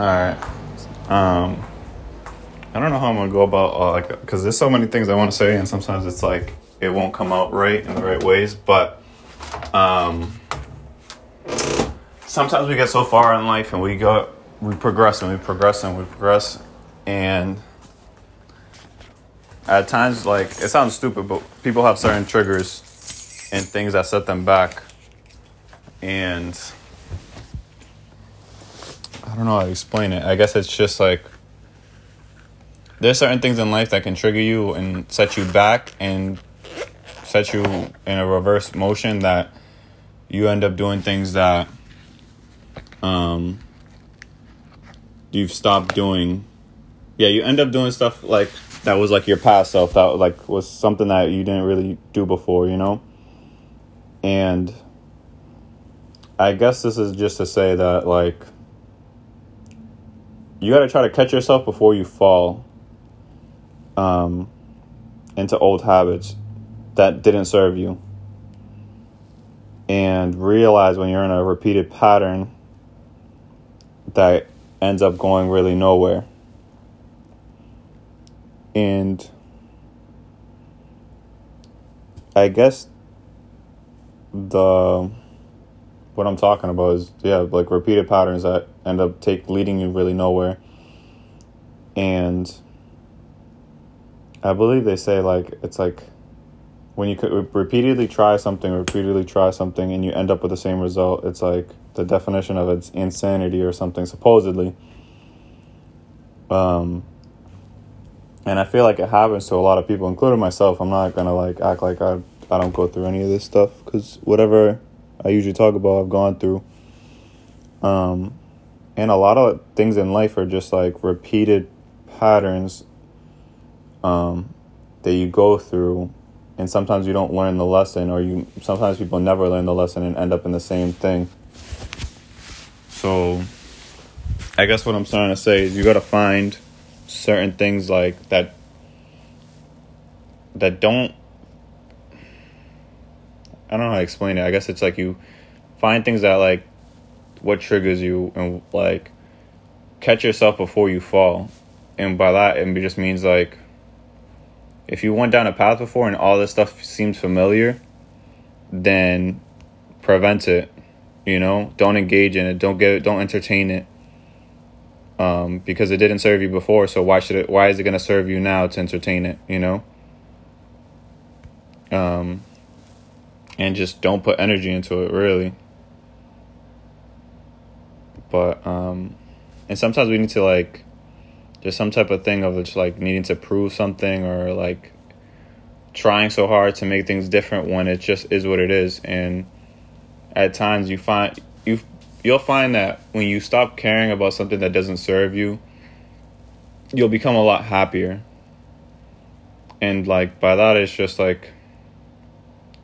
All right. Um, I don't know how I'm gonna go about uh, like because there's so many things I want to say, and sometimes it's like it won't come out right in the right ways. But um, sometimes we get so far in life, and we go, we progress, and we progress, and we progress, and at times, like it sounds stupid, but people have certain triggers and things that set them back, and I don't know how to explain it. I guess it's just like there's certain things in life that can trigger you and set you back and set you in a reverse motion that you end up doing things that um you've stopped doing yeah you end up doing stuff like that was like your past self that like was something that you didn't really do before you know and i guess this is just to say that like you got to try to catch yourself before you fall um, into old habits that didn't serve you. And realize when you're in a repeated pattern that ends up going really nowhere. And I guess the what I'm talking about is yeah, like repeated patterns that end up take leading you really nowhere. And I believe they say like it's like when you could repeatedly try something, repeatedly try something, and you end up with the same result. It's like the definition of it's insanity or something supposedly. Um, and I feel like it happens to a lot of people, including myself. I'm not gonna like act like I I don't go through any of this stuff because whatever I usually talk about, I've gone through. Um, and a lot of things in life are just like repeated patterns um, that you go through, and sometimes you don't learn the lesson, or you sometimes people never learn the lesson and end up in the same thing. So, I guess what I'm trying to say is you got to find certain things like that that don't I don't know how to explain it. I guess it's like you find things that like what triggers you and like catch yourself before you fall. And by that it just means like if you went down a path before and all this stuff seems familiar, then prevent it. You know, don't engage in it. Don't get it. Don't entertain it. Um, because it didn't serve you before, so why should it? Why is it going to serve you now to entertain it? You know. Um, and just don't put energy into it really. But um and sometimes we need to like there's some type of thing of just like needing to prove something or like trying so hard to make things different when it just is what it is. And at times you find you you'll find that when you stop caring about something that doesn't serve you you'll become a lot happier. And like by that it's just like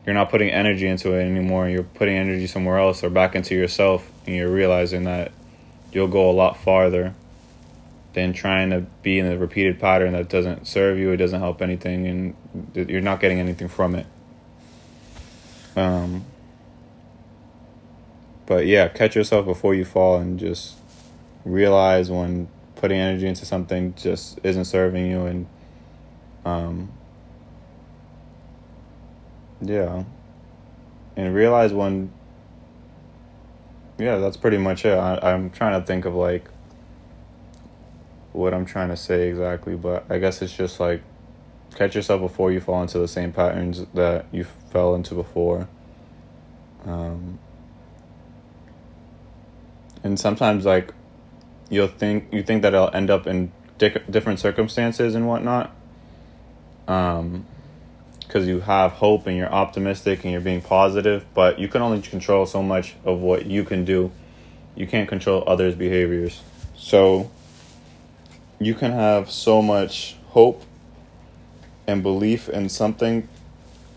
you're not putting energy into it anymore. You're putting energy somewhere else or back into yourself, and you're realizing that you'll go a lot farther than trying to be in a repeated pattern that doesn't serve you, it doesn't help anything, and you're not getting anything from it. Um, but yeah, catch yourself before you fall and just realize when putting energy into something just isn't serving you and um, yeah. And realize when. Yeah, that's pretty much it. I, I'm trying to think of like what I'm trying to say exactly, but I guess it's just like catch yourself before you fall into the same patterns that you fell into before. Um, and sometimes like you'll think you think that it'll end up in di- different circumstances and whatnot. Um, because you have hope and you're optimistic and you're being positive, but you can only control so much of what you can do. You can't control others' behaviors. So you can have so much hope and belief in something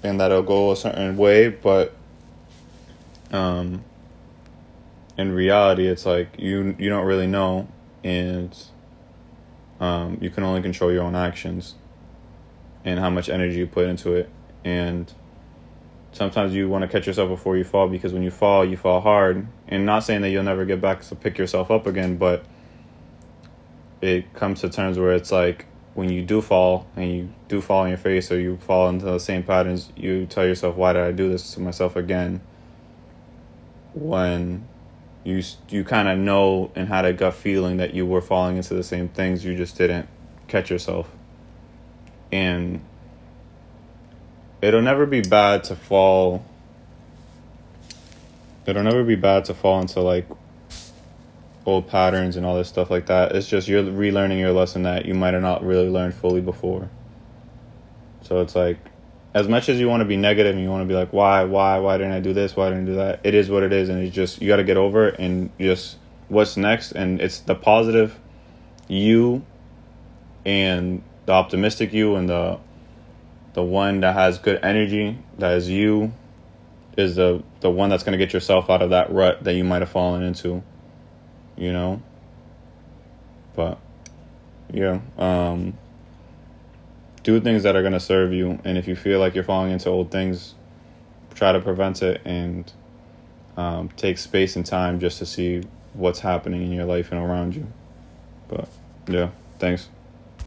and that it'll go a certain way, but um in reality it's like you you don't really know and um you can only control your own actions and how much energy you put into it. And sometimes you want to catch yourself before you fall because when you fall, you fall hard. And not saying that you'll never get back to pick yourself up again, but it comes to terms where it's like when you do fall and you do fall on your face or you fall into the same patterns, you tell yourself, "Why did I do this to myself again?" When you you kind of know and had a gut feeling that you were falling into the same things, you just didn't catch yourself. And it'll never be bad to fall. It'll never be bad to fall into like old patterns and all this stuff like that. It's just you're relearning your lesson that you might have not really learned fully before. So it's like, as much as you want to be negative and you want to be like, why, why, why didn't I do this? Why didn't I do that? It is what it is, and it's just you got to get over it and just what's next. And it's the positive you and the optimistic you and the the one that has good energy that is you is the the one that's going to get yourself out of that rut that you might have fallen into you know? But yeah um do things that are going to serve you and if you feel like you're falling into old things try to prevent it and um, take space and time just to see what's happening in your life and around you. But yeah thanks